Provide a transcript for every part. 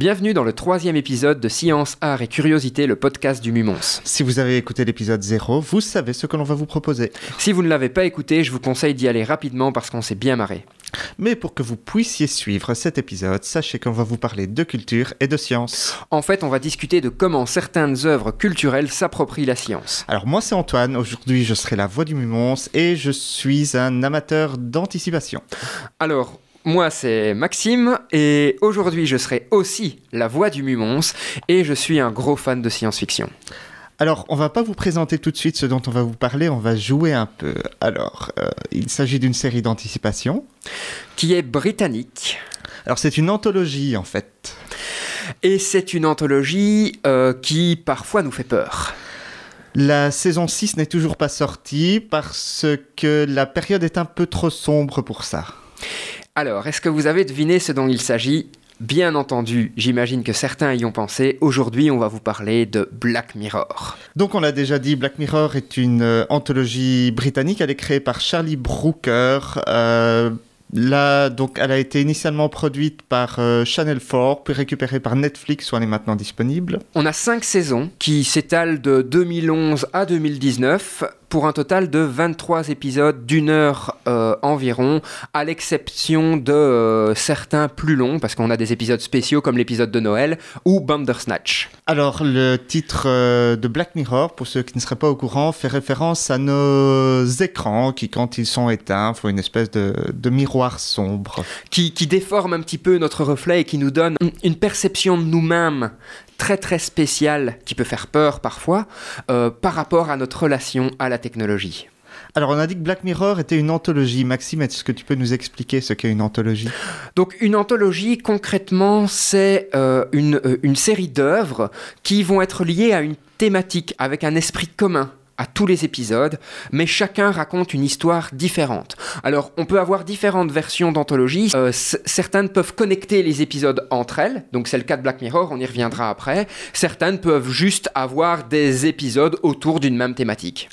Bienvenue dans le troisième épisode de Science, Art et Curiosité, le podcast du Mumons. Si vous avez écouté l'épisode 0, vous savez ce que l'on va vous proposer. Si vous ne l'avez pas écouté, je vous conseille d'y aller rapidement parce qu'on s'est bien marré. Mais pour que vous puissiez suivre cet épisode, sachez qu'on va vous parler de culture et de science. En fait, on va discuter de comment certaines œuvres culturelles s'approprient la science. Alors moi c'est Antoine, aujourd'hui je serai la voix du Mumons et je suis un amateur d'anticipation. Alors, moi c'est Maxime et aujourd'hui je serai aussi la voix du Mumons et je suis un gros fan de science-fiction. Alors, on va pas vous présenter tout de suite ce dont on va vous parler, on va jouer un peu. Alors, euh, il s'agit d'une série d'anticipation. Qui est britannique. Alors, c'est une anthologie en fait. Et c'est une anthologie euh, qui parfois nous fait peur. La saison 6 n'est toujours pas sortie parce que la période est un peu trop sombre pour ça. Alors, est-ce que vous avez deviné ce dont il s'agit? Bien entendu, j'imagine que certains y ont pensé. Aujourd'hui, on va vous parler de Black Mirror. Donc on l'a déjà dit, Black Mirror est une euh, anthologie britannique. Elle est créée par Charlie Brooker. Euh, là, donc, elle a été initialement produite par euh, Channel 4, puis récupérée par Netflix, où elle est maintenant disponible. On a cinq saisons qui s'étalent de 2011 à 2019 pour un total de 23 épisodes d'une heure euh, environ, à l'exception de euh, certains plus longs, parce qu'on a des épisodes spéciaux comme l'épisode de Noël ou Bandersnatch. Alors, le titre euh, de Black Mirror, pour ceux qui ne seraient pas au courant, fait référence à nos écrans qui, quand ils sont éteints, font une espèce de, de miroir sombre. Qui, qui déforme un petit peu notre reflet et qui nous donne une perception de nous-mêmes très très spéciale qui peut faire peur parfois euh, par rapport à notre relation à la technologie. Alors, on a dit que Black Mirror était une anthologie. Maxime, est-ce que tu peux nous expliquer ce qu'est une anthologie? Donc, une anthologie, concrètement, c'est euh, une, euh, une série d'œuvres qui vont être liées à une thématique avec un esprit commun à tous les épisodes, mais chacun raconte une histoire différente. Alors, on peut avoir différentes versions d'anthologie. Euh, certaines peuvent connecter les épisodes entre elles, donc c'est le cas de Black Mirror, on y reviendra après. Certaines peuvent juste avoir des épisodes autour d'une même thématique.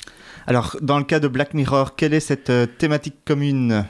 Alors, dans le cas de Black Mirror, quelle est cette euh, thématique commune?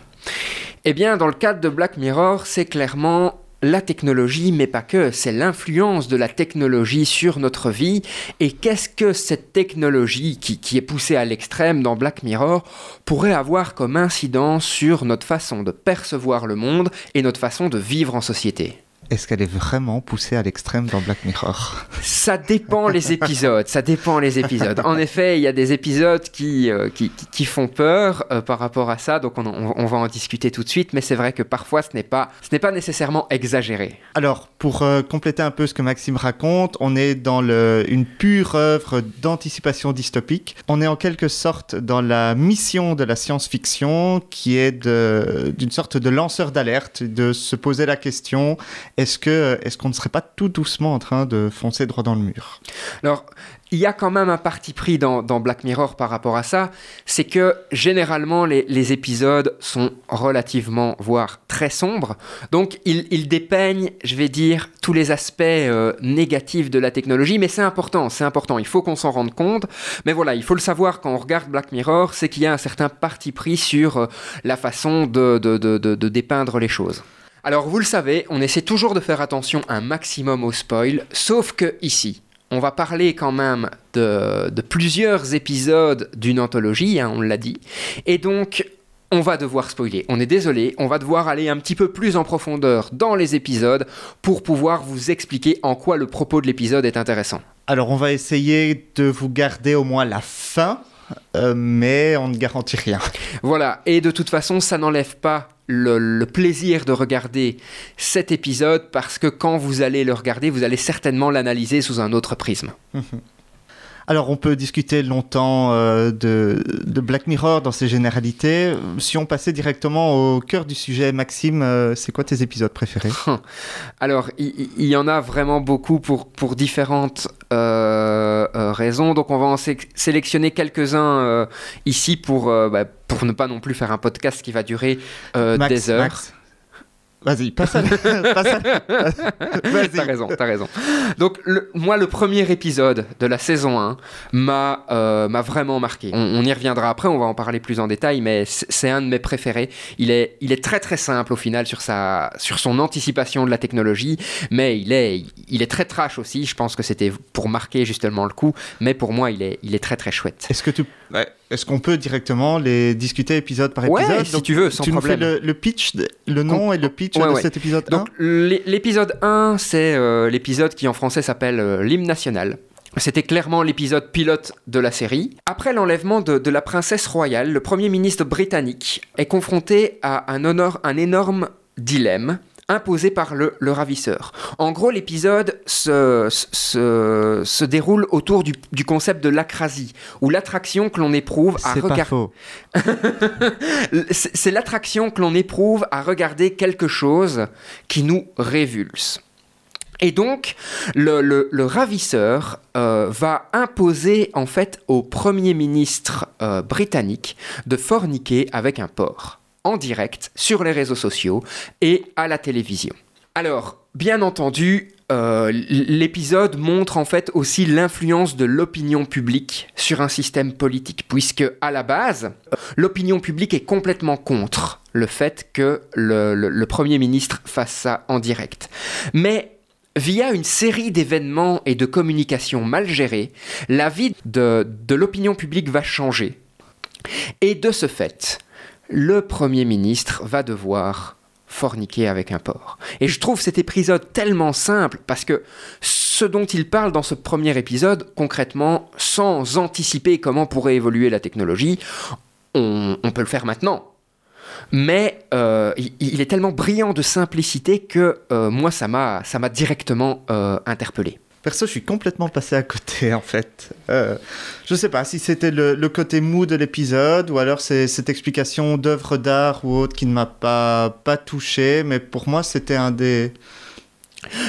Eh bien, dans le cadre de Black Mirror, c'est clairement la technologie, mais pas que, c'est l'influence de la technologie sur notre vie. Et qu'est-ce que cette technologie qui, est poussée à l'extrême dans Black Mirror pourrait avoir comme incidence sur notre façon de percevoir le monde et notre façon de vivre en société? Est-ce qu'elle est vraiment poussée à l'extrême dans Black Mirror Ça dépend les épisodes, ça dépend les épisodes. En effet, il y a des épisodes qui, euh, qui, qui- font peur euh, par rapport à ça, donc on, on- on va en discuter tout de suite, mais c'est vrai que parfois ce n'est pas, ce n'est pas nécessairement exagéré. Alors, pour euh, compléter un peu ce que Maxime raconte, on est dans le- une pure œuvre d'anticipation dystopique. On est en quelque sorte dans la mission de la science-fiction qui est d'une sorte de lanceur d'alerte, de se poser la question est-ce que est-ce qu'on ne serait pas tout doucement en train de foncer droit dans le mur? Alors, il y a quand même un parti pris dans, Black Mirror par rapport à ça, c'est que généralement les, épisodes sont relativement, voire très sombres, donc ils, dépeignent, je vais dire, tous les aspects euh, négatifs de la technologie, mais c'est important, c'est important, il faut qu'on s'en rende compte, mais voilà, il faut le savoir quand on regarde Black Mirror, c'est qu'il y a un certain parti pris sur euh, la façon de- de- de- de dépeindre les choses. Alors vous le savez, on essaie toujours de faire attention un maximum au spoil, sauf que ici, on va parler quand même de, de plusieurs épisodes d'une anthologie, hein, on l'a dit, et donc on va devoir spoiler. On est désolé, on va devoir aller un petit peu plus en profondeur dans les épisodes pour pouvoir vous expliquer en quoi le propos de l'épisode est intéressant. Alors, on va essayer de vous garder au moins la fin, euh, mais on ne garantit rien. Voilà, et de toute façon, ça n'enlève pas le, plaisir de regarder cet épisode parce que quand vous allez le regarder, vous allez certainement l'analyser sous un autre prisme. Alors, on peut discuter longtemps euh, de, de Black Mirror dans ses généralités. Si on passait directement au cœur du sujet, Maxime, euh, c'est quoi tes épisodes préférés? Alors, il il y, en a vraiment beaucoup pour, pour différentes euh, raisons. Donc, on va en sé- sélectionner quelques-uns ici pour, bah, pour ne pas non plus faire un podcast qui va durer Max, des heures. Max Vas-y, passe à... Vas-y. T'as raison, t'as raison. Donc, le- moi, le premier épisode de la saison 1 m'a euh, m'a vraiment marqué. On, on y reviendra après, on va en parler plus en détail, mais c'est un de mes préférés. Il est, il est très très simple au final sur, sa, sur son anticipation de la technologie, mais il est, il est très trash aussi. Je pense que c'était pour marquer justement le coup, mais pour moi, il est, il est très très chouette. Est-ce que tu... Est-ce qu'on peut directement les discuter épisode par Ouais, épisode si tu veux, sans tu nous problème. fais le, le pitch, le nom et le pitch Ouais, de ouais. cet épisode Donc l'é- l'épisode 1, c'est euh, l'épisode qui en français s'appelle euh, l'hymne national. C'était clairement l'épisode pilote de la série. Après l'enlèvement de, de la princesse royale, le Premier ministre britannique est confronté à un, honor- un énorme dilemme imposé par le, le ravisseur. En gros, l'épisode se, se, se déroule autour du, du concept de l'acrasie, ou l'attraction que l'on éprouve à regarder... faux. C'est c'est l'attraction que l'on éprouve à regarder quelque chose qui nous révulse. Et donc, le, le- le ravisseur euh, va imposer en fait au Premier ministre euh, britannique de forniquer avec un porc, en direct, sur les réseaux sociaux et à la télévision. Alors, bien entendu, euh, l'épisode montre en fait aussi l'influence de l'opinion publique sur un système politique, puisque à la base, l'opinion publique est complètement contre le fait que le, Premier ministre fasse ça en direct. Mais via une série d'événements et de communications mal gérées, la vie de l'opinion publique va changer. Et de ce fait, le Premier ministre va devoir forniquer avec un porc. Et je trouve cet épisode tellement simple parce que ce dont il parle dans ce premier épisode, concrètement, sans anticiper comment pourrait évoluer la technologie, on, peut le faire maintenant. Mais euh, il, est tellement brillant de simplicité que euh, moi, ça m'a ça m'a directement euh, interpellé. Perso, je suis complètement passé à côté en fait. Euh, je sais pas si c'était le, côté mou de l'épisode ou alors c'est cette explication d'œuvre d'art ou autre qui ne m'a pas, pas touché, mais pour moi c'était un des.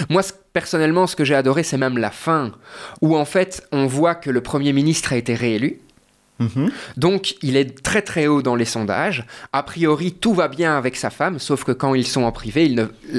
Moi, personnellement, ce que j'ai adoré, c'est même la fin, où en fait, on voit que le Premier ministre a été réélu. Mhm. Donc, il est très très haut dans les sondages. A priori, tout va bien avec sa femme, sauf que quand ils sont en privé,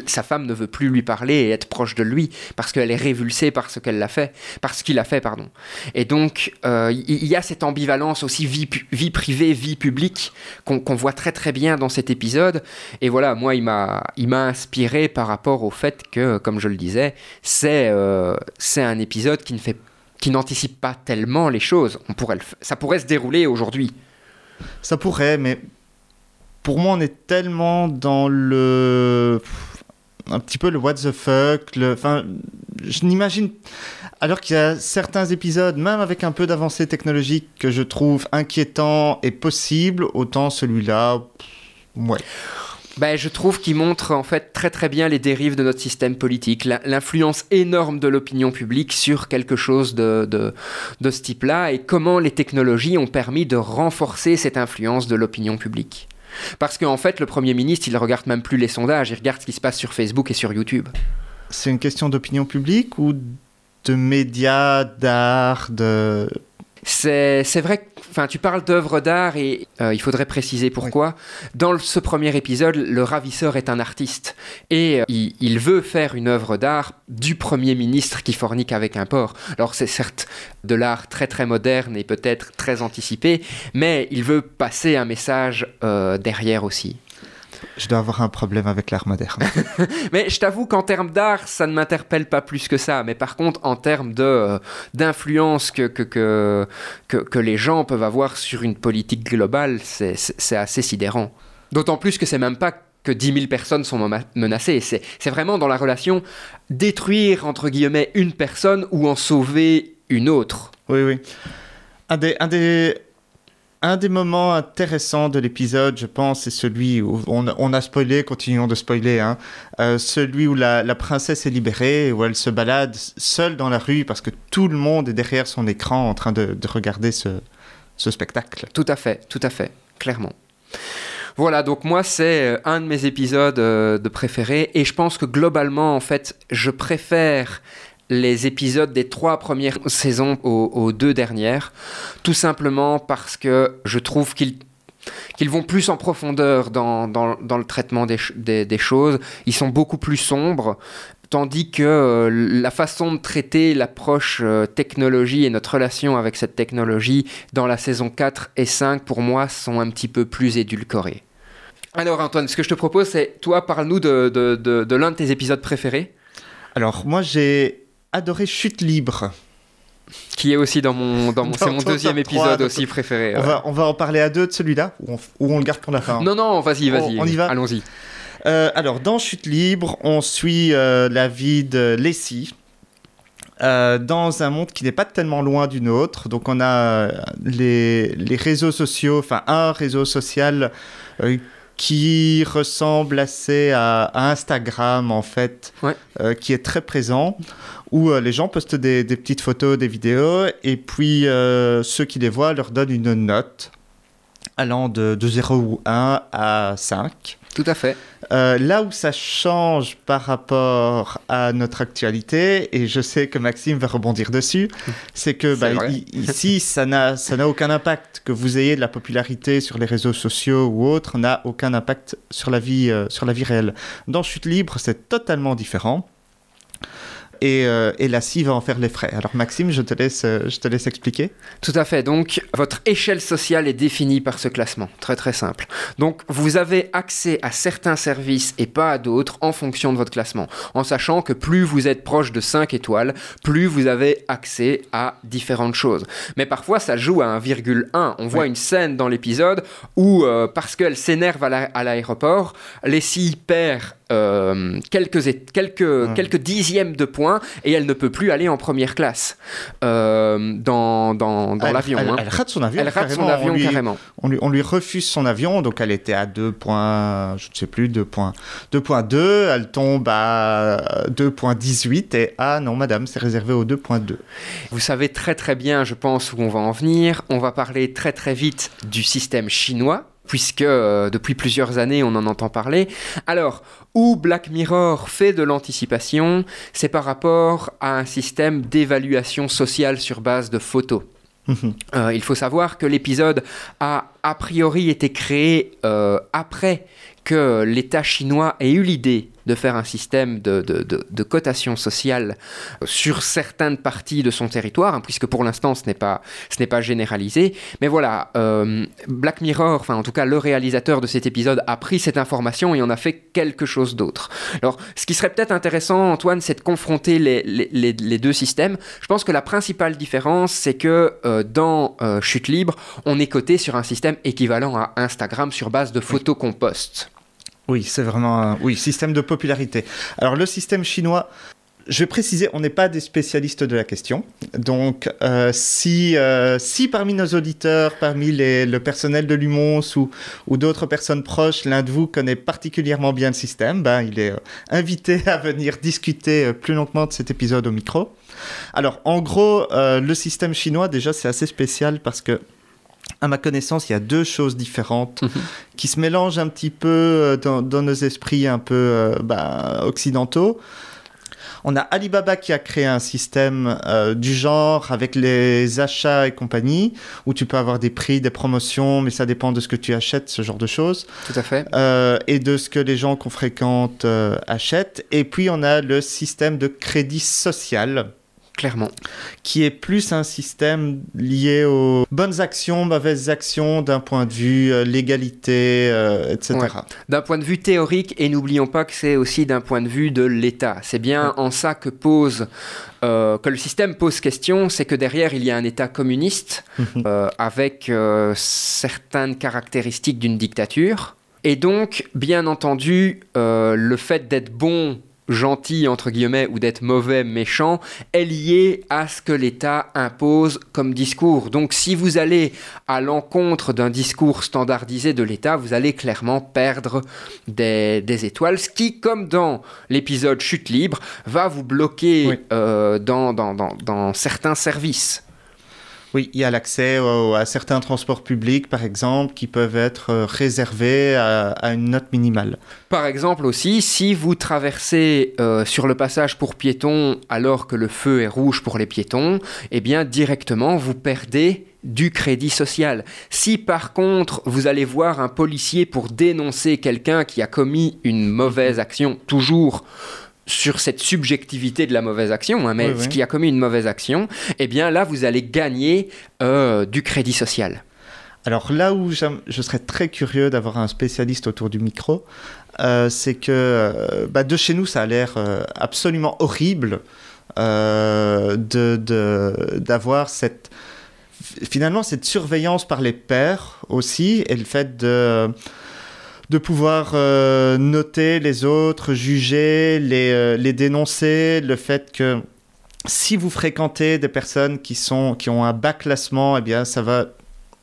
sa femme ne veut plus lui parler et être proche de lui parce qu'elle est révulsée par ce qu'elle l'a fait, parce qu'il a fait, pardon. Et donc, euh, il y a cette ambivalence aussi vie, privée, vie publique qu'on qu'on voit très très bien dans cet épisode. Et voilà, moi, il m'a il m'a inspiré par rapport au fait que, comme je le disais, c'est euh, c'est un épisode qui ne fait qui n'anticipe pas tellement les choses. On pourrait ça pourrait se dérouler aujourd'hui. Ça pourrait, mais pour moi on est tellement dans le. Un petit peu le what the fuck. Enfin, je n'imagine. Alors qu'il y a certains épisodes, même avec un peu d'avancée technologique, que je trouve inquiétant et possible, autant celui-là. Ouais. Ben, je trouve qu'il montre en fait très très bien les dérives de notre système politique, l'influence énorme de l'opinion publique sur quelque chose de, de, de ce type-là et comment les technologies ont permis de renforcer cette influence de l'opinion publique. Parce qu'en fait, le Premier ministre, il regarde même plus les sondages, il regarde ce qui se passe sur Facebook et sur YouTube. C'est une question d'opinion publique ou de médias, d'art, de. C'est vrai que enfin, tu parles d'œuvres d'art et euh, il faudrait préciser pourquoi. Dans ce premier épisode, le ravisseur est un artiste et euh, il, il veut faire une œuvre d'art du Premier ministre qui fornique avec un porc. Alors c'est certes de l'art très très moderne et peut-être très anticipé, mais il veut passer un message euh, derrière aussi. Je dois avoir un problème avec l'art moderne. Mais je t'avoue qu'en termes d'art, ça ne m'interpelle pas plus que ça. Mais par contre, en termes de, euh, d'influence que, que, que, que, que les gens peuvent avoir sur une politique globale, c'est, assez sidérant. D'autant plus que c'est même pas que 10 000 personnes sont mena- menacées. C'est, c'est vraiment dans la relation détruire, entre guillemets, une personne ou en sauver une autre. Oui, oui. Un des, un des, un des moments intéressants de l'épisode, je pense, c'est celui où on, a spoilé, continuons de spoiler, hein, euh, celui où la, princesse est libérée, où elle se balade seule dans la rue parce que tout le monde est derrière son écran en train de, de regarder ce, ce spectacle. Tout à fait, tout à fait, clairement. Voilà, donc moi c'est euh, un de mes épisodes euh, de préférés et je pense que globalement en fait je préfère les épisodes des trois premières saisons aux, deux dernières, tout simplement parce que je trouve qu'ils qu'ils vont plus en profondeur dans, dans, le traitement des, des, choses. Ils sont beaucoup plus sombres, tandis que euh, la façon de traiter l'approche euh, technologie et notre relation avec cette technologie dans la saison 4 et 5, pour moi, sont un petit peu plus édulcorées. Alors Antoine, ce que je te propose, c'est, toi, parle-nous de, de, de l'un de tes épisodes préférés. Alors, moi, j'ai adoré Chute libre qui est aussi dans mon, dans mon c'est mon deuxième épisode 3, aussi préféré. On, ouais. va, on va en parler à deux de celui-là ou on, ou on le garde pour la fin Non, non, vas-y, vas-y. On, on, y va Allons-y. Euh, alors, dans Chute libre, on suit euh, la vie de Lessie. Euh, dans un monde qui n'est pas tellement loin du nôtre. Donc on a les, les réseaux sociaux, enfin un réseau social qui ressemble assez à, à, Instagram en fait, ouais. euh, qui est très présent, où euh, les gens postent des, des, petites photos, des vidéos, et puis euh, ceux qui les voient leur donnent une note allant de, de 0 ou 1 à 5. Tout à fait. Euh, là où ça change par rapport à notre actualité, et je sais que Maxime va rebondir dessus, c'est que bah, ici, ça n'a aucun impact. Que vous ayez de la popularité sur les réseaux sociaux ou autres, n'a aucun impact sur la vie, euh, sur la vie réelle. Dans Chute Libre, c'est totalement différent et, euh, et la scie va en faire les frais. Alors Maxime, je te laisse, euh, je te laisse expliquer. Tout à fait. Donc votre échelle sociale est définie par ce classement. Très très simple. Donc vous avez accès à certains services et pas à d'autres en fonction de votre classement. En sachant que plus vous êtes proche de 5 étoiles, plus vous avez accès à différentes choses. Mais parfois ça joue à 1,1. On voit oui. une scène dans l'épisode où, euh, parce qu'elle s'énerve à l'aéroport, la, Leslie perd euh, quelques, quelques, quelques dixièmes de points et elle ne peut plus aller en première classe euh, dans, dans, dans l'avion. Elle, hein. elle, rate son avion. Elle rate son avion on lui, carrément. On lui, on lui, refuse son avion, donc elle était à 2 points, je ne sais plus, 2.2. Elle tombe à 2.18 et ah non, madame, c'est réservé au 2.2. Vous savez très très bien, je pense, où on va en venir. On va parler très très vite du système chinois puisque euh, depuis plusieurs années on en entend parler. Alors, où Black Mirror fait de l'anticipation, c'est par rapport à un système d'évaluation sociale sur base de photos. Euh, il faut savoir que l'épisode a a priori été créé euh, après que l'État chinois ait eu l'idée de faire un système de, de, de, de, cotation sociale sur certaines parties de son territoire, hein, puisque pour l'instant ce n'est pas, ce pas généralisé. Mais voilà, euh, Black Mirror, enfin en tout cas le réalisateur de cet épisode, a pris cette information et en a fait quelque chose d'autre. Alors ce qui serait peut-être intéressant, Antoine, c'est de confronter les, les, les, deux systèmes. Je pense que la principale différence, c'est que euh, dans euh, Chute Libre, on est coté sur un système équivalent à Instagram sur base de photos qu'on poste. Oui, c'est vraiment un oui, système de popularité. Alors le système chinois, je vais préciser, on n'est pas des spécialistes de la question. Donc, euh, si, euh, si parmi nos auditeurs, parmi le personnel de l'UMONS ou, d'autres personnes proches, l'un de vous connaît particulièrement bien le système, ben, il est euh, invité à venir discuter plus longuement de cet épisode au micro. Alors, en gros, le système chinois, déjà, c'est assez spécial parce que à ma connaissance, il y a deux choses différentes mmh. qui se mélangent un petit peu euh, dans, dans nos esprits un peu euh, bah, occidentaux. On a Alibaba qui a créé un système euh, du genre avec les achats et compagnie, où tu peux avoir des prix, des promotions, mais ça dépend de ce que tu achètes, ce genre de choses. Tout à fait. Euh, et de ce que les gens qu'on fréquente achètent. Et puis on a le système de crédit social clairement. Qui est plus un système lié aux bonnes actions, mauvaises actions d'un point de vue euh, légalité, euh, etc. Ouais. D'un point de vue théorique, et n'oublions pas que c'est aussi d'un point de vue de l'État. C'est bien ouais. en ça que pose euh, que le système pose question, c'est que derrière il y a un État communiste euh, avec certaines caractéristiques d'une dictature. Et donc, bien entendu, le fait d'être bon gentil entre guillemets ou d'être mauvais méchant est lié à ce que l'État impose comme discours. Donc si vous allez à l'encontre d'un discours standardisé de l'État, vous allez clairement perdre des, des, étoiles, ce qui, comme dans l'épisode Chute libre, va vous bloquer oui. euh, dans, dans, dans, dans certains services. Oui, il y a l'accès à certains transports publics, par exemple, qui peuvent être euh, réservés à, une note minimale. Par exemple aussi, si vous traversez euh, sur le passage pour piétons alors que le feu est rouge pour les piétons, eh bien directement vous perdez du crédit social. Si par contre vous allez voir un policier pour dénoncer quelqu'un qui a commis une mauvaise action, toujours sur cette subjectivité de la mauvaise action, hein, mais ce qui a commis une mauvaise action, eh bien là, vous allez gagner euh, du crédit social. Alors là où je serais très curieux d'avoir un spécialiste autour du micro, euh, c'est que euh, bah, de chez nous, ça a l'air absolument horrible d'avoir de, cette finalement cette surveillance par les pairs aussi et le fait de de pouvoir euh, noter les autres, juger, les, euh, les dénoncer, le fait que si vous fréquentez des personnes qui, sont, qui ont un bas classement, eh bien, ça va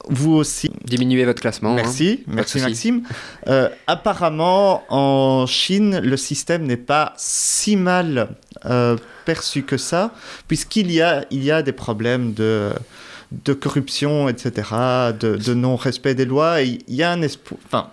vous aussi diminuer votre classement. Hein. Merci, merci Maxime. Euh, apparemment, en Chine, le système n'est pas si mal perçu que ça, puisqu'il y a, il y a des problèmes de, de corruption, etc., de, de non-respect des lois. il y a un espoir. Enfin.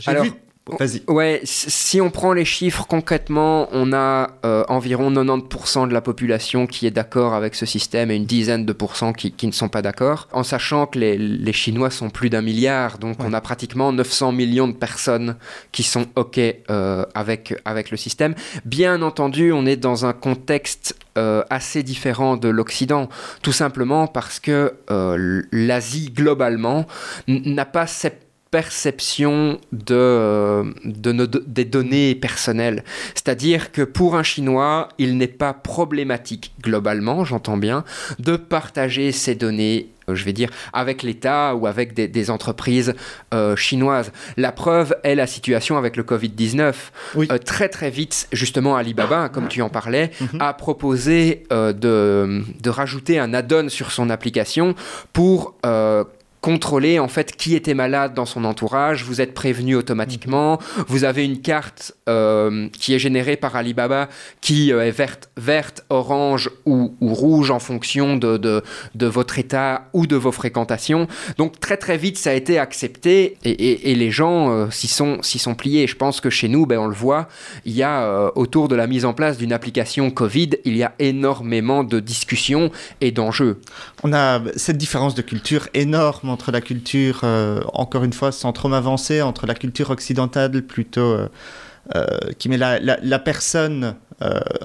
J'ai vu Vas-y. Ouais, si on prend les chiffres concrètement, on a euh, environ 90% de la population qui est d'accord avec ce système et une dizaine de pourcents qui, qui ne sont pas d'accord. En sachant que les, les, Chinois sont plus d'un milliard, donc on a pratiquement 900 millions de personnes qui sont OK euh, avec, avec le système. Bien entendu, on est dans un contexte euh, assez différent de l'Occident, tout simplement parce que l'Asie globalement n'a pas cette perception de, euh, de des données personnelles. C'est-à-dire que pour un Chinois, il n'est pas problématique, globalement, j'entends bien, de partager ces données euh, je vais dire, avec l'État ou avec des, entreprises euh, chinoises. La preuve est la situation avec le Covid-19. très très vite, justement, Alibaba, comme tu en parlais, mhm. a proposé de, de, rajouter un add-on sur son application pour contrôler en fait qui était malade dans son entourage, vous êtes prévenu automatiquement, vous avez une carte euh, qui est générée par Alibaba qui euh, est verte, verte orange ou, rouge en fonction de, de, votre état ou de vos fréquentations. Donc très très vite ça a été accepté et, et, les gens euh, s'y sont, sont pliés. Je pense que chez nous, ben, on le voit, il y a autour de la mise en place d'une application Covid, il y a énormément de discussions et d'enjeux. On a cette différence de culture énorme entre la culture, euh, encore une fois, sans trop m'avancer, entre la culture occidentale plutôt euh, euh, qui met la, la, personne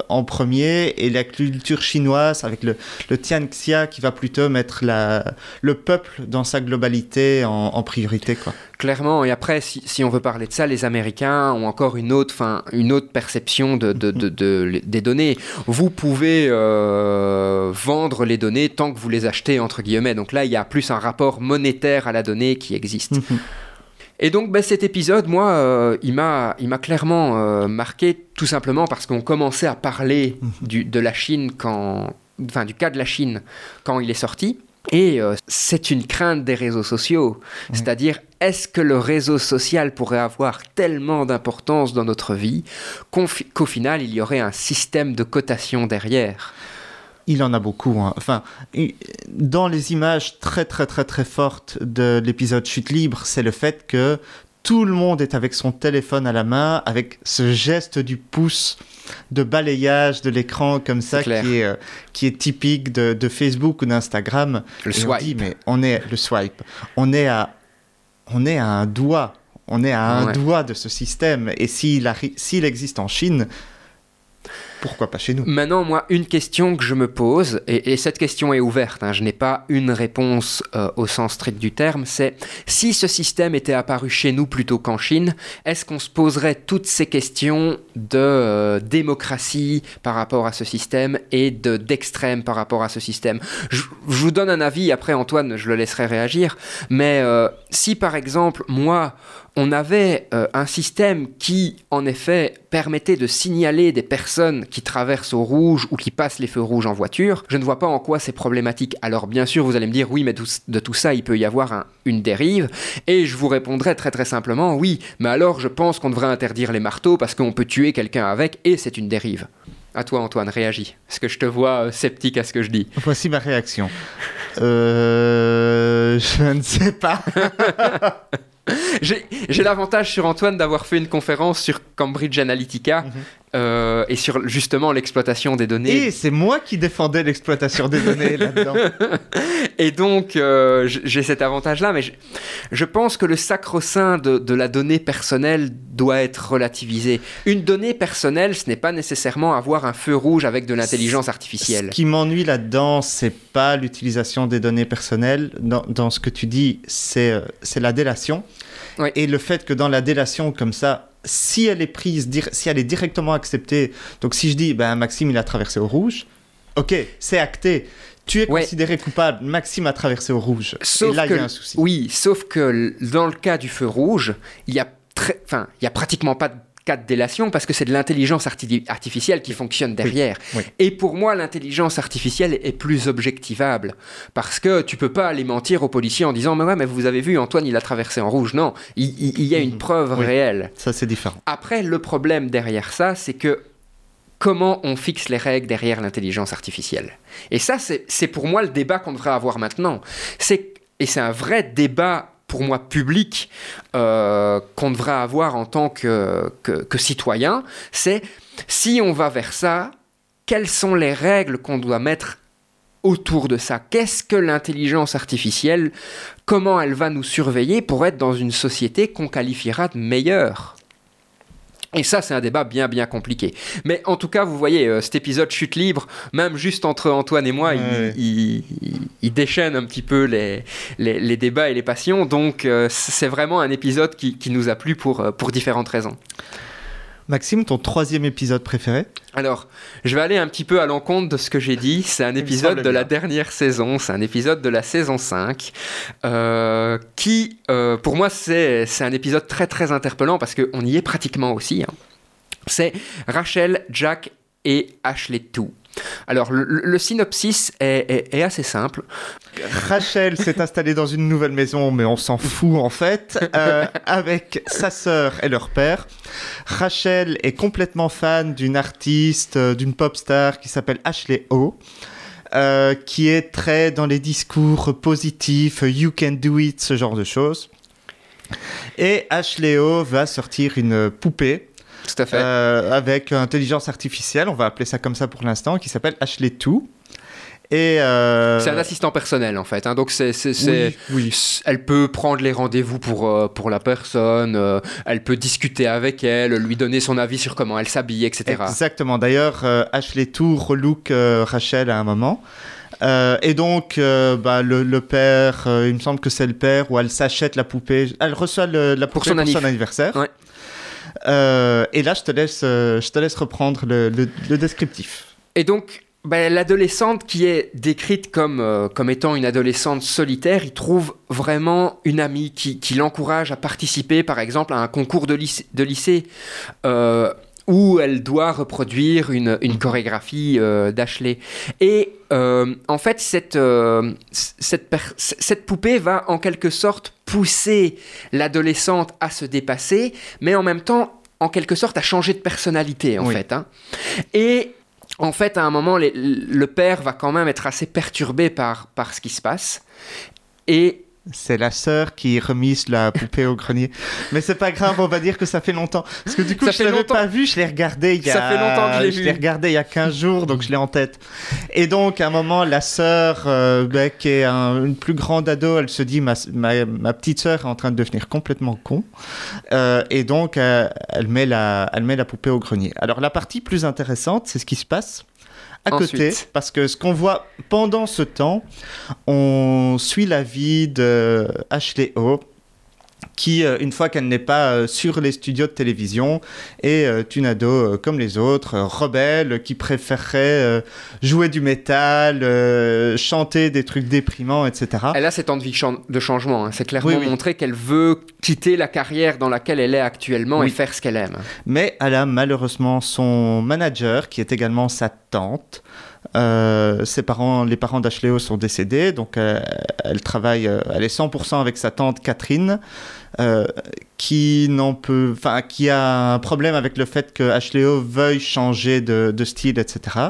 en premier et la culture chinoise avec le, le Tianxia qui va plutôt mettre la, le peuple dans sa globalité en, en priorité. Quoi. Clairement, et après, si, si, on veut parler de ça, les Américains ont encore une autre, fin, une autre perception de, de, de, des données. Vous pouvez vendre les données tant que vous les achetez, entre guillemets. Donc là, il y a plus un rapport monétaire à la donnée qui existe. Et donc ben, cet épisode, moi, euh, il m'a clairement euh, marqué tout simplement parce qu'on commençait à parler mhm. du, de la Chine quand, enfin du cas de la Chine quand il est sorti. Et euh, c'est une crainte des réseaux sociaux, c'est-à-dire est-ce que le réseau social pourrait avoir tellement d'importance dans notre vie qu'au final il y aurait un système de cotation derrière? Il en a beaucoup. Hein. Enfin, dans les images très très très très fortes de l'épisode Chute libre, c'est le fait que tout le monde est avec son téléphone à la main, avec ce geste du pouce de balayage de l'écran comme ça qui est, euh, qui est typique de, Facebook ou d'Instagram. Le swipe. On mais on est le swipe. On est à on est à un doigt. On est à un doigt de ce système. Et s'il existe en Chine, pourquoi pas chez nous Maintenant, moi, une question que je me pose, et, cette question est ouverte, hein, je n'ai pas une réponse euh, au sens strict du terme, c'est si ce système était apparu chez nous plutôt qu'en Chine, est-ce qu'on se poserait toutes ces questions de euh, démocratie par rapport à ce système et de d'extrême par rapport à ce système? Je, vous donne un avis, après Antoine, je le laisserai réagir, mais euh, si par exemple, moi, on avait euh, un système qui, en effet, permettait de signaler des personnes qui traversent au rouge ou qui passent les feux rouges en voiture. Je ne vois pas en quoi c'est problématique. Alors, bien sûr, vous allez me dire, oui, mais de tout ça, il peut y avoir une dérive. Et je vous répondrai très très simplement, oui, mais alors je pense qu'on devrait interdire les marteaux parce qu'on peut tuer quelqu'un avec et c'est une dérive. À toi, Antoine, réagis. Est-ce que je te vois euh, sceptique à ce que je dis? Voici ma réaction. Euh, je ne sais pas. J'ai l'avantage sur Antoine d'avoir fait une conférence sur Cambridge Analytica mhm. Euh, et sur justement l'exploitation des données. Et c'est moi qui défendais l'exploitation des données là-dedans. et donc, euh, j'ai cet avantage-là, mais je, pense que le sacro-saint de, de, la donnée personnelle doit être relativisé. Une donnée personnelle, ce n'est pas nécessairement avoir un feu rouge avec de l'intelligence artificielle. Ce qui m'ennuie là-dedans, c'est pas l'utilisation des données personnelles. Dans, dans, ce que tu dis, c'est euh, la délation. Et le fait que dans la délation comme ça, si elle est prise, si elle est directement acceptée, donc si je dis, ben, Maxime, il a traversé au rouge, ok, c'est acté. Tu es considéré coupable, Maxime a traversé au rouge. Sauf et là, il y a un souci. Oui, sauf que dans le cas du feu rouge, il y a, très, enfin, il y a pratiquement pas de cas de délation parce que c'est de l'intelligence artificielle qui fonctionne derrière. Et pour moi, l'intelligence artificielle est plus objectivable parce que tu peux pas aller mentir aux policiers en disant mais ouais mais vous avez vu Antoine il a traversé en rouge. Non, il, y a une mhm. preuve réelle. Ça c'est différent. Après le problème derrière ça c'est que comment on fixe les règles derrière l'intelligence artificielle? Et ça c'est pour moi le débat qu'on devrait avoir maintenant. C'est et c'est un vrai débat pour moi public euh, qu'on devrait avoir en tant que, que, citoyen, c'est si on va vers ça, quelles sont les règles qu'on doit mettre autour de ça? Qu'est-ce que l'intelligence artificielle Comment elle va nous surveiller pour être dans une société qu'on qualifiera de meilleure? Et ça, c'est un débat bien, bien compliqué. Mais en tout cas, vous voyez, euh, cet épisode chute libre, même juste entre Antoine et moi, il, déchaîne un petit peu les, les, débats et les passions. Donc, euh, c'est vraiment un épisode qui, qui, nous a plu pour, euh, pour différentes raisons. Maxime, ton troisième épisode préféré Alors, je vais aller un petit peu à l'encontre de ce que j'ai dit. C'est un épisode de la dernière saison, c'est un épisode de la saison 5, euh, qui, euh, pour moi, c'est un épisode très très interpellant parce qu'on y est pratiquement aussi. Hein. C'est Rachel, Jack et Ashley Too. Alors, le, synopsis est, assez simple. Rachel s'est installée dans une nouvelle maison, mais on s'en fout en fait, euh, avec sa sœur et leur père. Rachel est complètement fan d'une artiste, euh, d'une pop star qui s'appelle Ashley O. Euh, qui est très dans les discours positifs, you can do it, ce genre de choses. Et Ashley O va sortir une poupée tout à fait. Euh, avec intelligence artificielle, on va appeler ça comme ça pour l'instant, qui s'appelle Ashley 2. Et euh, C'est un assistant personnel en fait. Hein. donc c'est, oui, elle peut prendre les rendez-vous pour, euh, pour la personne, elle peut discuter avec elle, lui donner son avis sur comment elle s'habille, etc. Exactement. D'ailleurs, Ashley 2 relook Rachel à un moment. et donc, bah, le, père, il me semble que c'est le père, où elle s'achète la poupée. Elle reçoit la poupée pour son, anniversaire. Ouais. Euh, et là, je te laisse, euh, je te laisse reprendre le, descriptif. Et donc, ben, l'adolescente qui est décrite comme, euh, comme étant une adolescente solitaire, il trouve vraiment une amie qui, qui l'encourage à participer, par exemple, à un concours de lycée, où elle doit reproduire une, une chorégraphie d'Ashley. Et en fait, cette, cette poupée va en quelque sorte pousser l'adolescente à se dépasser, mais en même temps, en quelque sorte, à changer de personnalité, en fait. Hein. Et en fait, à un moment, le père va quand même être assez perturbé par, par ce qui se passe. Et c'est la sœur qui remise la poupée au grenier. Mais c'est pas grave, on va dire que ça fait longtemps. Parce que du coup, je l'avais pas vu, je l'ai regardé il y a... Ça fait longtemps que je l'ai vu. Je l'ai regardé il y a 15 jours, donc je l'ai en tête. Et donc, à un moment, la sœur, euh, bah, qui est une plus grande ado, elle se dit, ma, ma, petite sœur est en train de devenir complètement con. Euh, et donc, euh, elle, met la, elle met la poupée au grenier. Alors, la partie plus intéressante, c'est ce qui se passe à côté, parce que ce qu'on voit pendant ce temps, on suit la vie de Ashley O, qui, euh, une fois qu'elle n'est pas euh, sur les studios de télévision, est euh, une ado comme les autres, rebelle, qui préférerait jouer du métal, chanter des trucs déprimants, etc. Elle a cette envie de changement. Hein. C'est clairement montré qu'elle veut quitter la carrière dans laquelle elle est actuellement et faire ce qu'elle aime. Mais elle a malheureusement son manager, qui est également sa tante, euh, ses parents, les parents d'Ashléo sont décédés, donc euh, elle travaille, euh, elle est 100% avec sa tante Catherine, euh, qui n'en peut, enfin, qui a un problème avec le fait que Ashley veuille changer de, style, etc.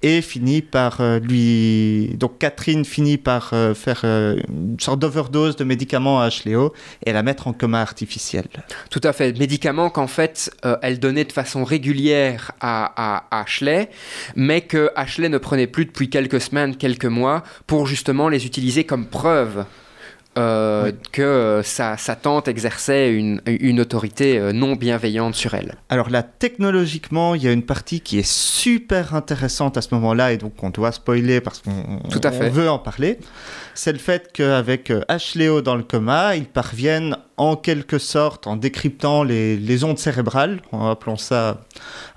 Et finit par euh, lui, donc Catherine finit par euh, faire une sorte d'overdose de médicaments à Ashley et la mettre en coma artificiel. Tout à fait, médicaments qu'en fait elle donnait de façon régulière à, à Ashley, mais que Ashley ne prenait plus depuis quelques semaines, quelques mois, pour justement les utiliser comme preuve euh, que euh, sa, tante exerçait une, une autorité euh, non bienveillante sur elle. Alors là, technologiquement, il y a une partie qui est super intéressante à ce moment-là, et donc on doit spoiler parce qu'on veut en parler. C'est le fait qu'avec Ashley dans le coma, ils parviennent en quelque sorte, en décryptant les, les ondes cérébrales, appelons ça,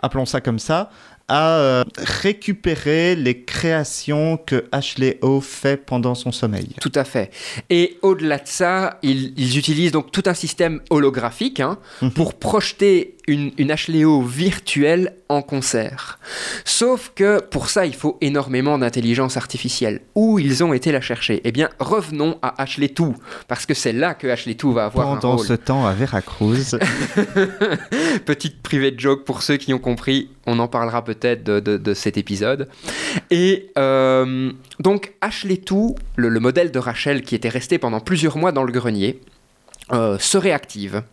appelons ça comme ça, à euh, récupérer les créations que Ashley O fait pendant son sommeil. Tout à fait. Et au-delà de ça, ils, utilisent donc tout un système holographique hein, mhm. pour projeter une, une HLEO virtuelle en concert. Sauf que pour ça, il faut énormément d'intelligence artificielle. Où ils ont été la chercher? Eh bien, revenons à Ashley 2, parce que c'est là que Ashley 2 va avoir Pendant un rôle. ce temps à Veracruz. Petite private joke pour ceux qui ont compris, on en parlera peut-être de, cet épisode. Et euh, donc, Ashley 2, le, le modèle de Rachel qui était resté pendant plusieurs mois dans le grenier, euh, se réactive.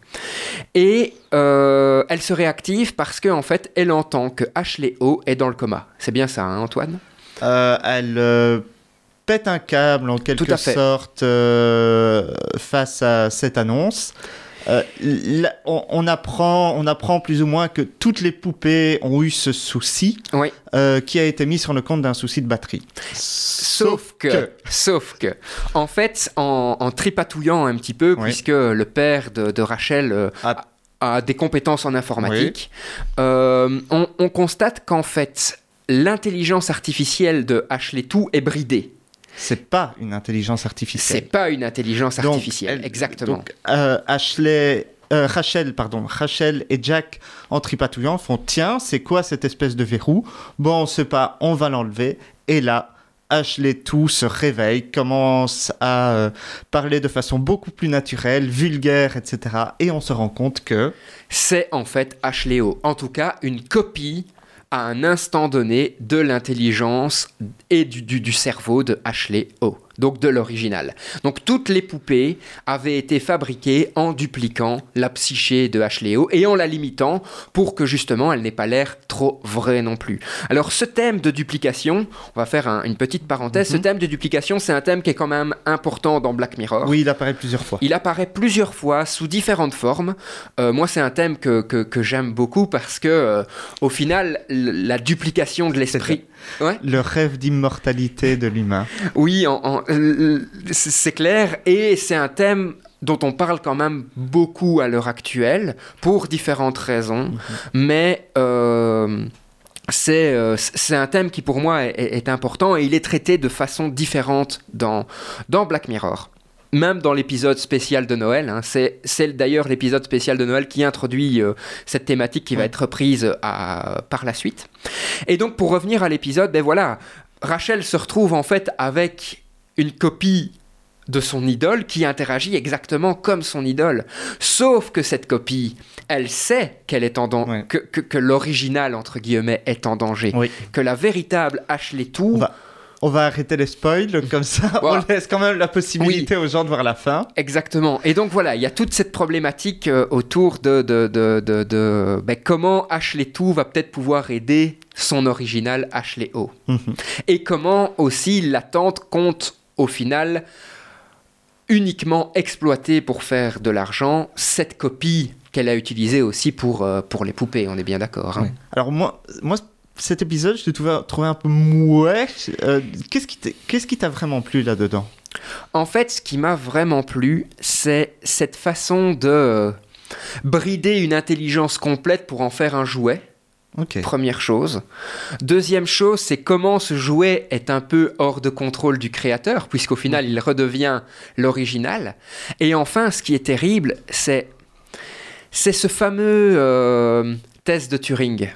Et euh, elle se réactive parce qu'en en fait, elle entend que Ashley O est dans le coma. C'est bien ça, hein, Antoine? Euh, Elle pète un câble en quelque sorte face à cette annonce. Euh, on, apprend, on apprend plus ou moins que toutes les poupées ont eu ce souci euh, qui a été mis sur le compte d'un souci de batterie. Sauf, que, sauf que, en fait, en, tripatouillant un petit peu, puisque le père de, Rachel euh, a... des compétences en informatique, on, on constate qu'en fait, l'intelligence artificielle de Ashley 2 est bridée. C'est pas une intelligence artificielle. C'est pas une intelligence artificielle, exactement. Donc, euh, Ashley, euh, Rachel, pardon, Rachel et Jack, en tripatouillant, font tiens, c'est quoi cette espèce de verrou? Bon, on sait pas, on va l'enlever. Et là, Ashley tout se réveille, commence à euh, parler de façon beaucoup plus naturelle, vulgaire, etc. Et on se rend compte que c'est en fait Ashley O. En tout cas, une copie à un instant donné de l'intelligence et du, cerveau de Ashley O donc de l'original. Donc toutes les poupées avaient été fabriquées en dupliquant la psyché de Ashley-O et en la limitant pour que justement elle n'ait pas l'air trop vraie non plus. Alors ce thème de duplication, on va faire une petite parenthèse, ce mhm. thème de duplication c'est un thème qui est quand même important dans Black Mirror. Oui, il apparaît plusieurs fois. Il apparaît plusieurs fois sous différentes formes. Euh, moi c'est un thème que, que, j'aime beaucoup parce que euh, au final la duplication de l'esprit... Le rêve d'immortalité de l'humain. Oui, en, c'est clair, et c'est un thème dont on parle quand même beaucoup à l'heure actuelle, pour différentes raisons, mhm. mais euh, euh, c'est un thème qui pour moi est, important et il est traité de façon différente dans, dans Black Mirror. Même dans l'épisode spécial de Noël, hein, c'est d'ailleurs l'épisode spécial de Noël qui introduit euh, cette thématique qui va être reprise à, par la suite. Et donc pour revenir à l'épisode, ben voilà, Rachel se retrouve en fait avec une copie de son idole qui interagit exactement comme son idole. Sauf que cette copie, elle sait qu'elle est en danger, que, l'original, entre guillemets, est en danger. Que la véritable Ashley tout on va arrêter les spoils, comme ça on laisse quand même la possibilité aux gens de voir la fin. Exactement. Et donc voilà, il y a toute cette problématique euh, autour de, de, de, de ben, comment Ashley 2 va peut-être pouvoir aider son original Ashley O. Mhm. Et comment aussi l'attente compte au final uniquement exploiter pour faire de l'argent cette copie qu'elle a utilisée aussi pour, euh, pour les poupées, on est bien d'accord. Hein. Alors moi, moi, cet épisode, je l'ai trouvé, trouvé, un peu mouais. Euh, qu'est-ce qui t'a vraiment plu là-dedans? En fait, ce qui m'a vraiment plu, c'est cette façon de brider une intelligence complète pour en faire un jouet. Première chose. Deuxième chose, c'est comment ce jouet est un peu hors de contrôle du créateur, puisqu'au final, il redevient l'original. Et enfin, ce qui est terrible, c'est c'est ce fameux euh, test de Turing.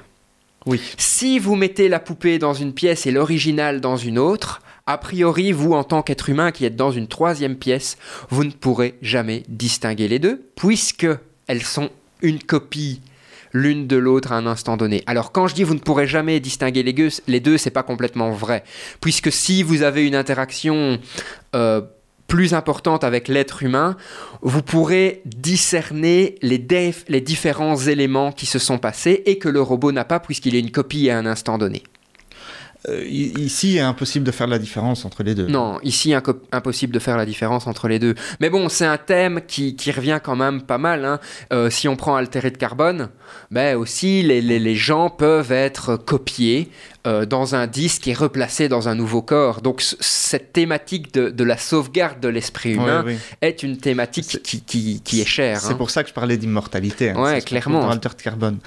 Oui. Si vous mettez la poupée dans une pièce et l'original dans une autre, A priori, vous, en tant qu'être humain qui êtes dans une troisième pièce, vous ne pourrez jamais distinguer les deux, puisque elles sont une copie l'une de l'autre à un instant donné. Alors quand je dis vous ne pourrez jamais distinguer les deux, les deux c'est pas complètement vrai, puisque si vous avez une interaction euh, plus importante avec l'être humain, vous pourrez discerner les, différents éléments qui se sont passés et que le robot n'a pas puisqu'il est une copie à un instant donné. Euh, ici, il est impossible de faire la différence entre les deux. Non, ici, impossible de faire la différence entre les deux. Mais bon, c'est un thème qui, qui, revient quand même pas mal. Hein. Euh, si on prend altéré de carbone, ben aussi, les, les, les gens peuvent être copiés euh, dans un disque et replacés dans un nouveau corps. Donc, cette thématique de, de la sauvegarde de l'esprit humain est une thématique qui, qui, qui, est chère. C'est hein. pour ça que je parlais d'immortalité. Hein, ouais, clairement. Dans de carbone.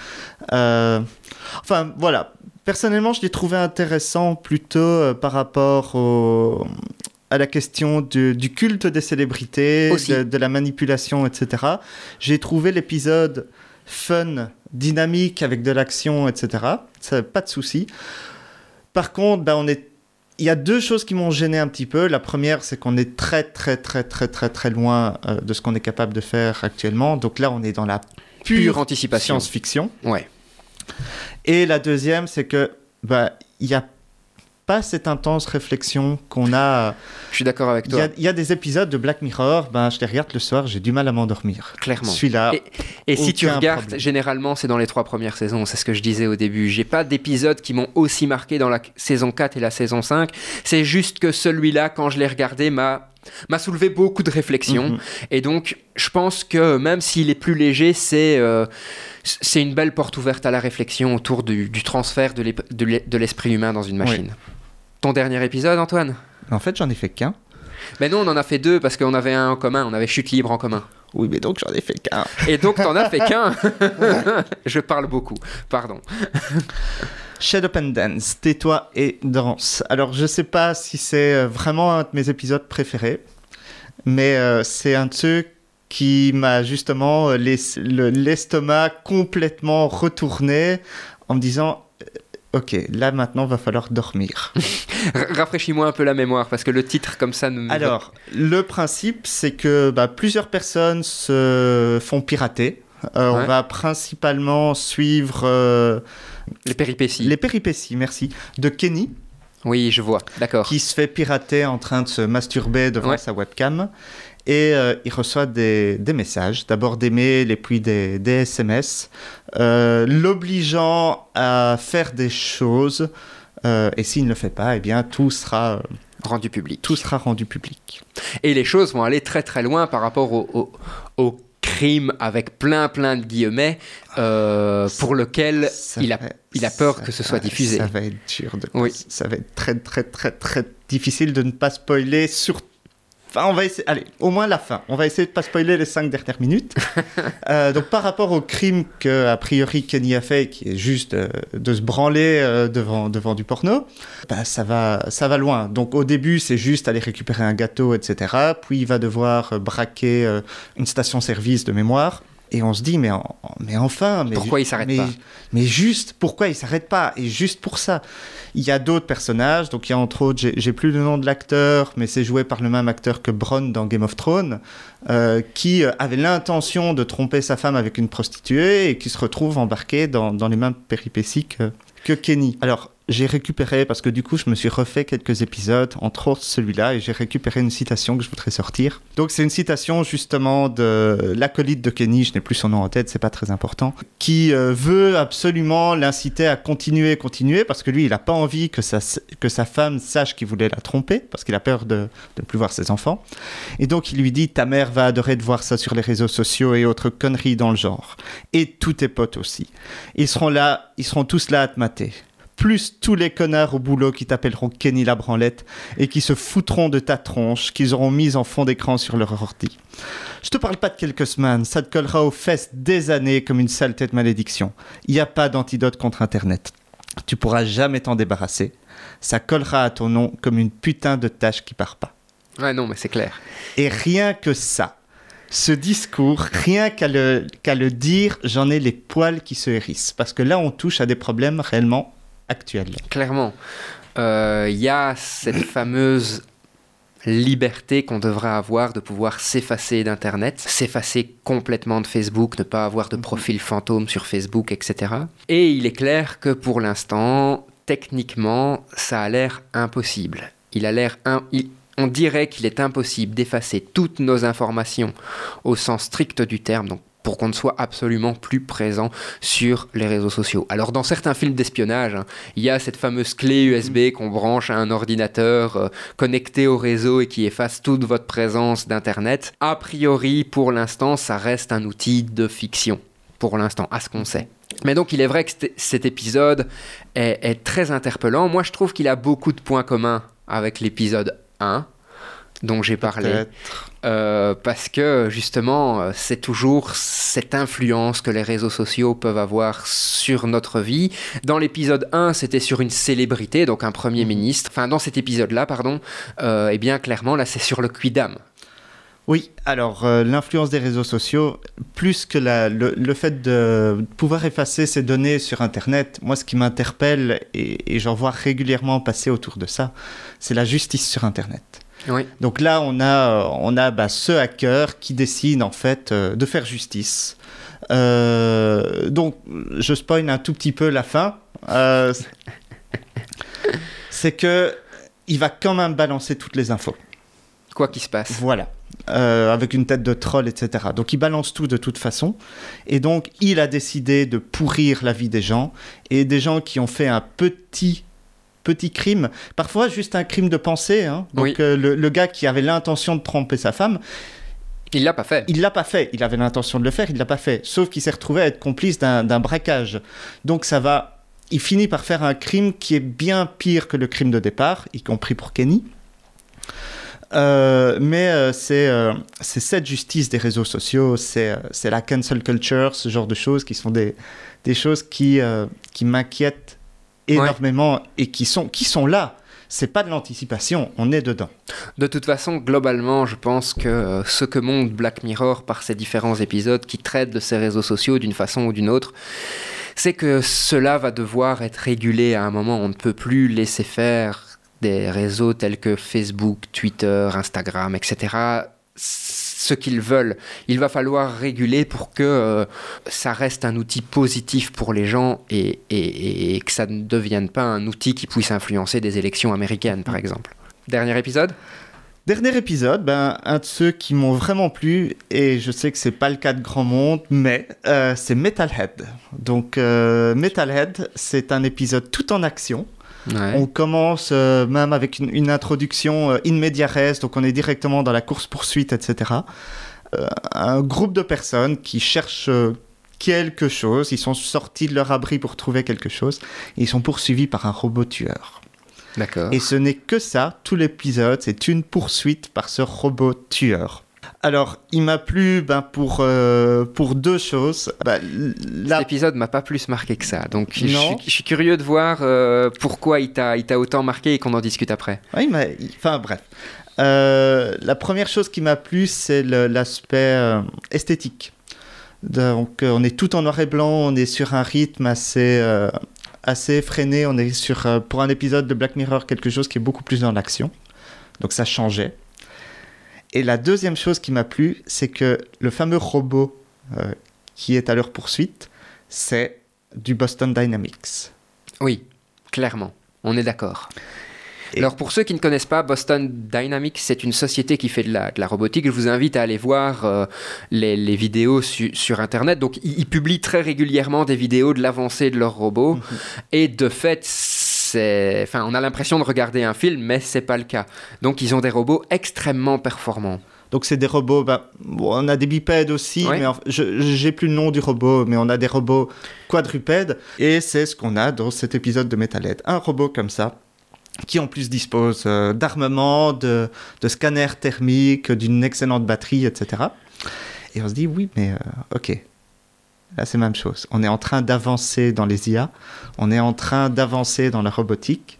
enfin, voilà Personnellement, je l'ai trouvé intéressant plutôt euh, par rapport à la question du, culte des célébrités, de, la manipulation, etc. J'ai trouvé l'épisode fun, dynamique, avec de l'action, etc. Ça, pas de souci. Par contre, ben, on est il y a deux choses qui m'ont gêné un petit peu. La première, c'est qu'on est très, très, très, très, très, très loin euh, de ce qu'on est capable de faire actuellement. Donc là, on est dans la pure, anticipation science-fiction. Ouais. Et la deuxième, c'est que bah il y a pas cette intense réflexion qu'on a. Je suis d'accord avec toi. Il y, a des épisodes de Black Mirror, ben, je les regarde le soir, j'ai du mal à m'endormir. Clairement. Celui-là. Et, et si tu regardes, généralement, c'est dans les trois premières saisons, c'est ce que je disais au début. J'ai pas d'épisodes qui m'ont aussi marqué dans la saison 4 et la saison 5. C'est juste que celui-là, quand je l'ai regardé, m'a m'a soulevé beaucoup de réflexions. Mhm. Et donc, je pense que même s'il est plus léger, c'est euh, c'est une belle porte ouverte à la réflexion autour du, transfert de l'esprit humain dans une machine. Ton dernier épisode, Antoine? En fait, j'en ai fait qu'un. Mais non, on en a fait deux parce qu'on avait un en commun, on avait chute libre en commun. Oui, mais donc j'en ai fait qu'un. Et donc t'en as fait qu'un Je parle beaucoup, pardon. Shadow and Dance, tais-toi et danse. Alors je sais pas si c'est euh, vraiment un de mes épisodes préférés, mais euh, c'est un ceux qui m'a justement euh, l'estomac complètement retourné en me disant Ok, là maintenant va falloir dormir. Rafraîchis-moi un peu la mémoire parce que le titre comme ça nous. Alors, le principe c'est que bah, plusieurs personnes se font pirater. On va principalement suivre les péripéties. Les péripéties, merci. De Kenny. Oui, je vois, d'accord. Qui se fait pirater en train de se masturber devant sa webcam. Et euh, il reçoit des, messages, d'abord des mails et puis des, SMS, euh, l'obligeant à faire des choses. Euh, et s'il ne le fait pas, eh bien, tout sera rendu public. Tout sera rendu public. Et les choses vont aller très très loin par rapport au, au crime avec plein plein de guillemets euh, pour lequel il a, il a peur que ce soit diffusé. Ça va être dur de oui. ça va être très très très très difficile de ne pas spoiler surtout on va essayer. Allez, au moins la fin. On va essayer de pas spoiler les cinq dernières minutes. Euh, donc, par rapport au crime que, a priori, Kenny a fait, qui est juste euh, de se branler euh, devant, devant du porno, bah, ça, va, ça va loin. Donc, au début, c'est juste aller récupérer un gâteau, etc. Puis, il va devoir braquer une station-service de mémoire. Et on se dit, mais, mais enfin. Mais pourquoi il s'arrête pas? Mais juste, pourquoi il s'arrête pas? Et juste pour ça. Il y a d'autres personnages. Donc, il y a entre autres, j'ai plus le nom de l'acteur, mais c'est joué par le même acteur que Bronn dans Game of Thrones, euh, qui euh, avait l'intention de tromper sa femme avec une prostituée et qui se retrouve embarqué dans, dans les mêmes péripéties que, que Kenny. Alors, j'ai récupéré, parce que du coup, je me suis refait quelques épisodes, entre autres celui-là, et j'ai récupéré une citation que je voudrais sortir. Donc, c'est une citation justement de l'acolyte de Kenny, je n'ai plus son nom en tête, c'est pas très important, qui euh, veut absolument l'inciter à continuer, continuer, parce que lui, il n'a pas envie que sa, que sa femme sache qu'il voulait la tromper, parce qu'il a peur de ne plus voir ses enfants. Et donc, il lui dit Ta mère va adorer de voir ça sur les réseaux sociaux et autres conneries dans le genre. Et tous tes potes aussi. Ils seront là, ils seront tous là à te mater plus tous les connards au boulot qui t'appelleront Kenny la branlette et qui se foutront de ta tronche qu'ils auront mise en fond d'écran sur leur ordi. Je te parle pas de quelques semaines, ça te collera aux fesses des années comme une saleté de malédiction. Il n'y a pas d'antidote contre Internet. Tu pourras jamais t'en débarrasser. Ça collera à ton nom comme une putain de tâche qui part pas. Ouais, non, mais c'est clair. Et rien que ça, ce discours, rien qu'à le, qu'à le dire, j'en ai les poils qui se hérissent. Parce que là, on touche à des problèmes réellement actuelle. Clairement. Euh, Il y a cette fameuse liberté qu'on devrait avoir de pouvoir s'effacer d'Internet, s'effacer complètement de Facebook, ne pas avoir de profil fantôme sur Facebook, etc. Et il est clair que pour l'instant, techniquement, ça a l'air impossible. Il a l'air... un- il- On dirait qu'il est impossible d'effacer toutes nos informations au sens strict du terme, donc pour qu'on ne soit absolument plus présent sur les réseaux sociaux. Alors dans certains films d'espionnage, hein, il y a cette fameuse clé USB qu'on branche à un ordinateur euh, connecté au réseau et qui efface toute votre présence d'Internet. A priori, pour l'instant, ça reste un outil de fiction. Pour l'instant, à ce qu'on sait. Mais donc, il est vrai que cet- cet épisode est, est très interpellant. Moi, je trouve qu'il a beaucoup de points communs avec l'épisode 1 dont j'ai parlé. Euh, parce que justement, euh, c'est toujours cette influence que les réseaux sociaux peuvent avoir sur notre vie. Dans l'épisode 1, c'était sur une célébrité, donc un Premier ministre. Enfin, dans cet épisode-là, pardon, euh, eh bien, clairement, là, c'est sur le Quidam. Oui, alors euh, l'influence des réseaux sociaux, plus que la- le, le fait de pouvoir effacer ces données sur Internet, moi ce qui m'interpelle, et, et j'en vois régulièrement passer autour de ça, c'est la justice sur Internet. Oui. Donc là, on a, on a bah, ce hacker qui décide en fait euh, de faire justice. Euh, donc, je spoil un tout petit peu la fin. Euh, c'est que il va quand même balancer toutes les infos. Quoi qu'il se passe. Voilà. Euh, avec une tête de troll, etc. Donc il balance tout de toute façon. Et donc il a décidé de pourrir la vie des gens. Et des gens qui ont fait un petit petit crime, parfois juste un crime de pensée. hein. Donc Oui. euh, le, le gars qui avait l'intention de tromper sa femme, Il l'a pas fait. il l'a pas fait. Il avait l'intention de le faire, il l'a pas fait. Sauf qu'il s'est retrouvé à être complice d'un braquage. Donc ça va. Il finit par faire un crime qui est bien pire que le crime de départ, y compris pour Kenny. Euh, mais euh, c'est euh, cette justice des réseaux sociaux, c'est c'est la cancel culture, ce genre de choses qui sont des, des choses qui, qui m'inquiètent énormément et qui sont, qui sont là. C'est pas de l'anticipation, on est dedans. De toute façon, globalement, je pense que euh, ce que montre Black Mirror par ces différents épisodes qui traitent de ces réseaux sociaux d'une façon ou d'une autre, c'est que cela va devoir être régulé à un moment. On ne peut plus laisser faire des réseaux tels que Facebook, Twitter, Instagram, etc. ce qu'ils veulent. Il va falloir réguler pour que euh, ça reste un outil positif pour les gens et, et- que ça ne devienne pas un outil qui puisse influencer des élections américaines, par exemple. Dernier épisode? Dernier épisode, ben, un de ceux qui m'ont vraiment plu, et je sais que c'est pas le cas de grand monde, mais euh, c'est Metalhead. Donc, euh, Metalhead, c'est un épisode tout en action. Ouais. On commence euh, même avec une, une introduction euh, in media res, donc on est directement dans la course-poursuite, etc. Euh, un groupe de personnes qui cherchent quelque chose, ils sont sortis de leur abri pour trouver quelque chose, et ils sont poursuivis par un robot tueur. D'accord. Et ce n'est que ça, tout l'épisode, c'est une poursuite par ce robot tueur. Alors, il m'a plu ben, pour, euh, pour deux choses. Ben, la- Cet épisode m'a pas plus marqué que ça, donc je suis, je suis curieux de voir euh, pourquoi il t'a autant marqué et qu'on en discute après. Oui, il m'a- il- Enfin, bref. Euh, la première chose qui m'a plu, c'est l'aspect esthétique. Donc, on est tout en noir et blanc, on est sur un rythme assez, assez effréné. On est sur, euh, pour un épisode de Black Mirror, quelque chose qui est beaucoup plus dans l'action. Donc, ça changeait. Et la deuxième chose qui m'a plu, c'est que le fameux robot euh, qui est à leur poursuite, c'est du Boston Dynamics. Oui, clairement, on est d'accord. Et- Alors pour ceux qui ne connaissent pas, Boston Dynamics, c'est une société qui fait de la, de la robotique. Je vous invite à aller voir euh, les, les vidéos su- sur Internet. Donc ils, ils publient très régulièrement des vidéos de l'avancée de leurs robots. Et de fait, c'est... Enfin, on a l'impression de regarder un film, mais c'est pas le cas. Donc ils ont des robots extrêmement performants. Donc c'est des robots, bah, on a des bipèdes aussi, mais en- je j'ai plus le nom du robot, mais on a des robots quadrupèdes, et c'est ce qu'on a dans cet épisode de Metalhead. Un robot comme ça, qui en plus dispose euh, d'armement, de, de scanners thermiques, d'une excellente batterie, etc. Et on se dit, oui, mais euh, ok, là c'est la même chose. On est en train d'avancer dans les IA, on est en train d'avancer dans la robotique,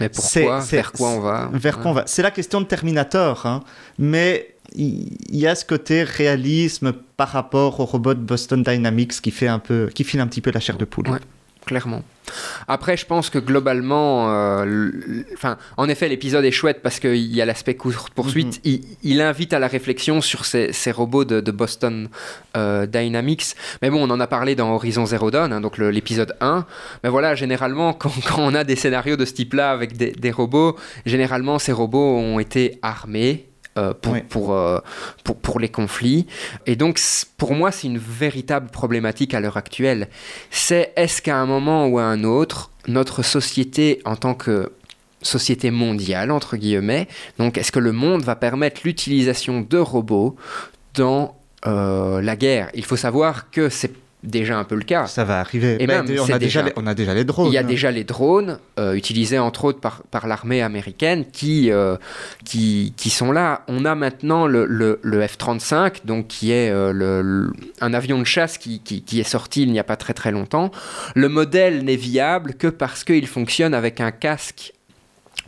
Mais pourquoi? c'est- Vers quoi on va? Vers quoi on va? C'est la question de Terminator, hein. mais il y a ce côté réalisme par rapport au robot Boston Dynamics qui fait un peu, qui file un petit peu la chair de poule. Ouais. Clairement. Après, je pense que globalement, euh, enfin, en effet, l'épisode est chouette parce qu'il y a l'aspect course-poursuite. il, il invite à la réflexion sur ces, ces robots de, de Boston euh, Dynamics. Mais bon, on en a parlé dans Horizon Zero Dawn, hein, donc l'épisode 1. Mais voilà, généralement, quand, quand on a des scénarios de ce type-là avec des, des robots, généralement, ces robots ont été armés. Euh, pour, Oui. pour, euh, pour, pour les conflits. Et donc, pour moi, c'est une véritable problématique à l'heure actuelle. C'est est-ce qu'à un moment ou à un autre, notre société en tant que société mondiale, entre guillemets, donc est-ce que le monde va permettre l'utilisation de robots dans euh, la guerre? Il faut savoir que c'est déjà un peu le cas. Ça va arriver. Et même, on, a déjà les, on a déjà les drones. Il y a hein. déjà les drones, euh, utilisés entre autres par, par l'armée américaine, qui, euh, qui, qui sont là. On a maintenant le, le- le F-35, donc qui est euh, le- le- un avion de chasse qui, qui- qui est sorti il n'y a pas très très longtemps. Le modèle n'est viable que parce qu'il fonctionne avec un casque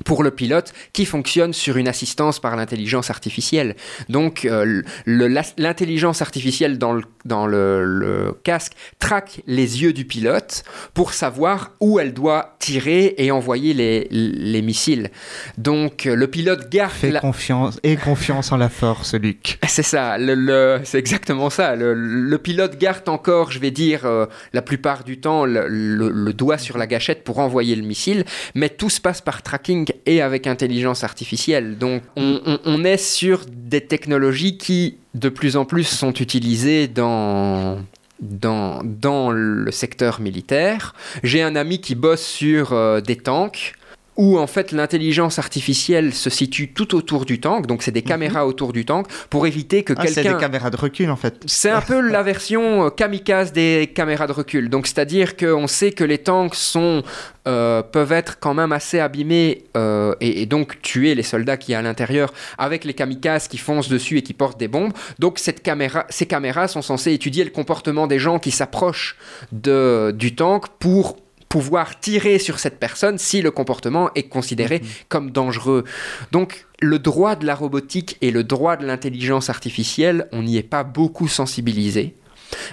pour le pilote qui fonctionne sur une assistance par l'intelligence artificielle. Donc euh, l'intelligence artificielle dans, le, dans le, le casque traque les yeux du pilote pour savoir où elle doit tirer et envoyer les, les missiles. Donc euh, le pilote garde Fais la... confiance et confiance en la force, Luc. C'est ça, le, c'est exactement ça. Le, pilote garde encore, je vais dire, euh, la plupart du temps, le doigt sur la gâchette pour envoyer le missile, mais tout se passe par tracking et avec intelligence artificielle. Donc on, est sur des technologies qui, de plus en plus, sont utilisées dans... Dans, dans le secteur militaire. J'ai un ami qui bosse sur euh, des tanks où en fait l'intelligence artificielle se situe tout autour du tank, donc c'est des caméras autour du tank, pour éviter que Ah, c'est quelqu'un... des caméras de recul en fait. C'est un peu la version euh, kamikaze des caméras de recul. Donc, c'est-à-dire qu'on sait que les tanks sont, euh, peuvent être quand même assez abîmés euh, et, et donc tuer les soldats qui y a à l'intérieur avec les kamikazes qui foncent dessus et qui portent des bombes. Donc, cette caméra, ces caméras sont censées étudier le comportement des gens qui s'approchent de, du tank pour pouvoir tirer sur cette personne si le comportement est considéré comme dangereux. Donc le droit de la robotique et le droit de l'intelligence artificielle, on n'y est pas beaucoup sensibilisé.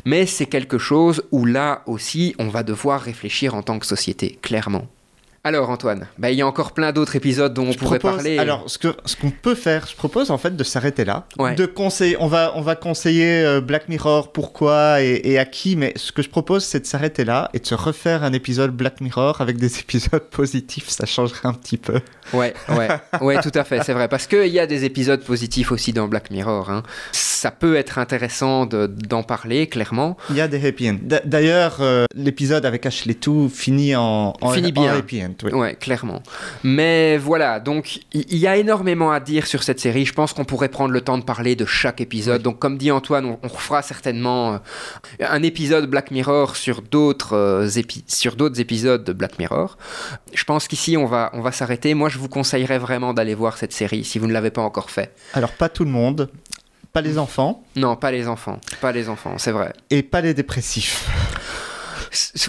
Mais c'est quelque chose où là aussi, on va devoir réfléchir en tant que société, clairement. Alors Antoine, bah, il y a encore plein d'autres épisodes dont on Je pourrait propose- parler. Alors, ce que ce qu'on peut faire, je propose en fait de s'arrêter là, Ouais. de conseiller. On va on va conseiller euh, Black Mirror, pourquoi et, et à qui. Mais ce que je propose, c'est de s'arrêter là et de se refaire un épisode Black Mirror avec des épisodes positifs. Ça changerait un petit peu. Ouais, ouais, ouais, tout à fait, c'est vrai. Parce qu'il y a des épisodes positifs aussi dans Black Mirror. hein. Ça peut être intéressant de- d'en parler, clairement. Il y a des happy ends. D'a- D'ailleurs, euh, l'épisode avec Ashley Two finit en, en, Finit en bien. happy end. Oui. Ouais, clairement. Mais voilà, donc il y, a énormément à dire sur cette série. Je pense qu'on pourrait prendre le temps de parler de chaque épisode. Donc comme dit Antoine, on, on refera certainement euh, un épisode Black Mirror sur d'autres euh, épi- sur d'autres épisodes de Black Mirror. Je pense qu'ici on va on va s'arrêter. Moi, je vous conseillerais vraiment d'aller voir cette série si vous ne l'avez pas encore fait. Alors, pas tout le monde, pas les enfants Non, pas les enfants, pas les enfants, c'est vrai. et pas les dépressifs.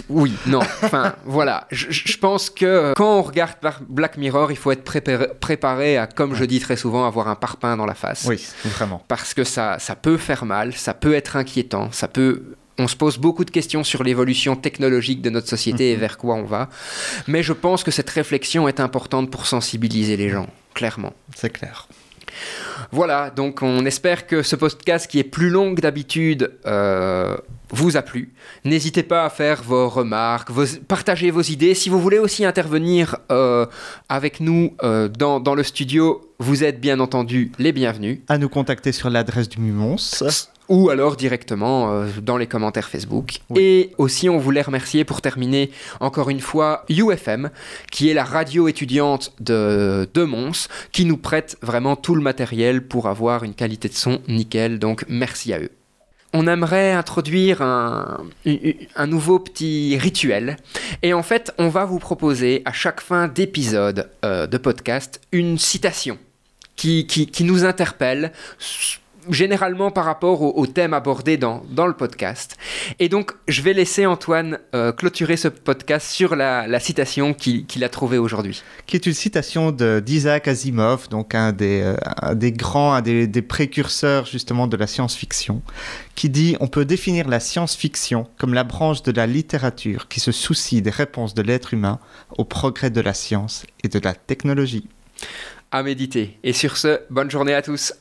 Oui, non, enfin voilà, je, pense que quand on regarde par Black Mirror, il faut être préparé, préparé à, comme je dis très souvent, avoir un parpaing dans la face. Oui, vraiment. Parce que ça, ça peut faire mal, ça peut être inquiétant, ça peut... On se pose beaucoup de questions sur l'évolution technologique de notre société et vers quoi on va. Mais je pense que cette réflexion est importante pour sensibiliser les gens, clairement. C'est clair. Voilà, donc on espère que ce podcast qui est plus long que d'habitude euh, vous a plu. N'hésitez pas à faire vos remarques, vos, partager vos idées. Si vous voulez aussi intervenir euh, avec nous euh, dans, dans le studio, vous êtes bien entendu les bienvenus. À nous contacter sur l'adresse du Mumons. Ou alors directement euh, dans les commentaires Facebook. Oui. Et aussi, on voulait remercier pour terminer encore une fois UFM, qui est la radio étudiante de, de Mons, qui nous prête vraiment tout le matériel pour avoir une qualité de son nickel. Donc merci à eux. On aimerait introduire un, un nouveau petit rituel. Et en fait, on va vous proposer à chaque fin d'épisode euh, de podcast une citation qui, qui, qui nous interpelle généralement par rapport au, au thème abordé dans, dans, le podcast. Et donc, je vais laisser Antoine euh, clôturer ce podcast sur la, la citation qu'il qu a trouvée aujourd'hui. Qui est une citation d'Isaac Asimov, donc un des, euh, un des grands, un des, des précurseurs justement de la science-fiction, qui dit On peut définir la science-fiction comme la branche de la littérature qui se soucie des réponses de l'être humain au progrès de la science et de la technologie. À méditer. Et sur ce, bonne journée à tous.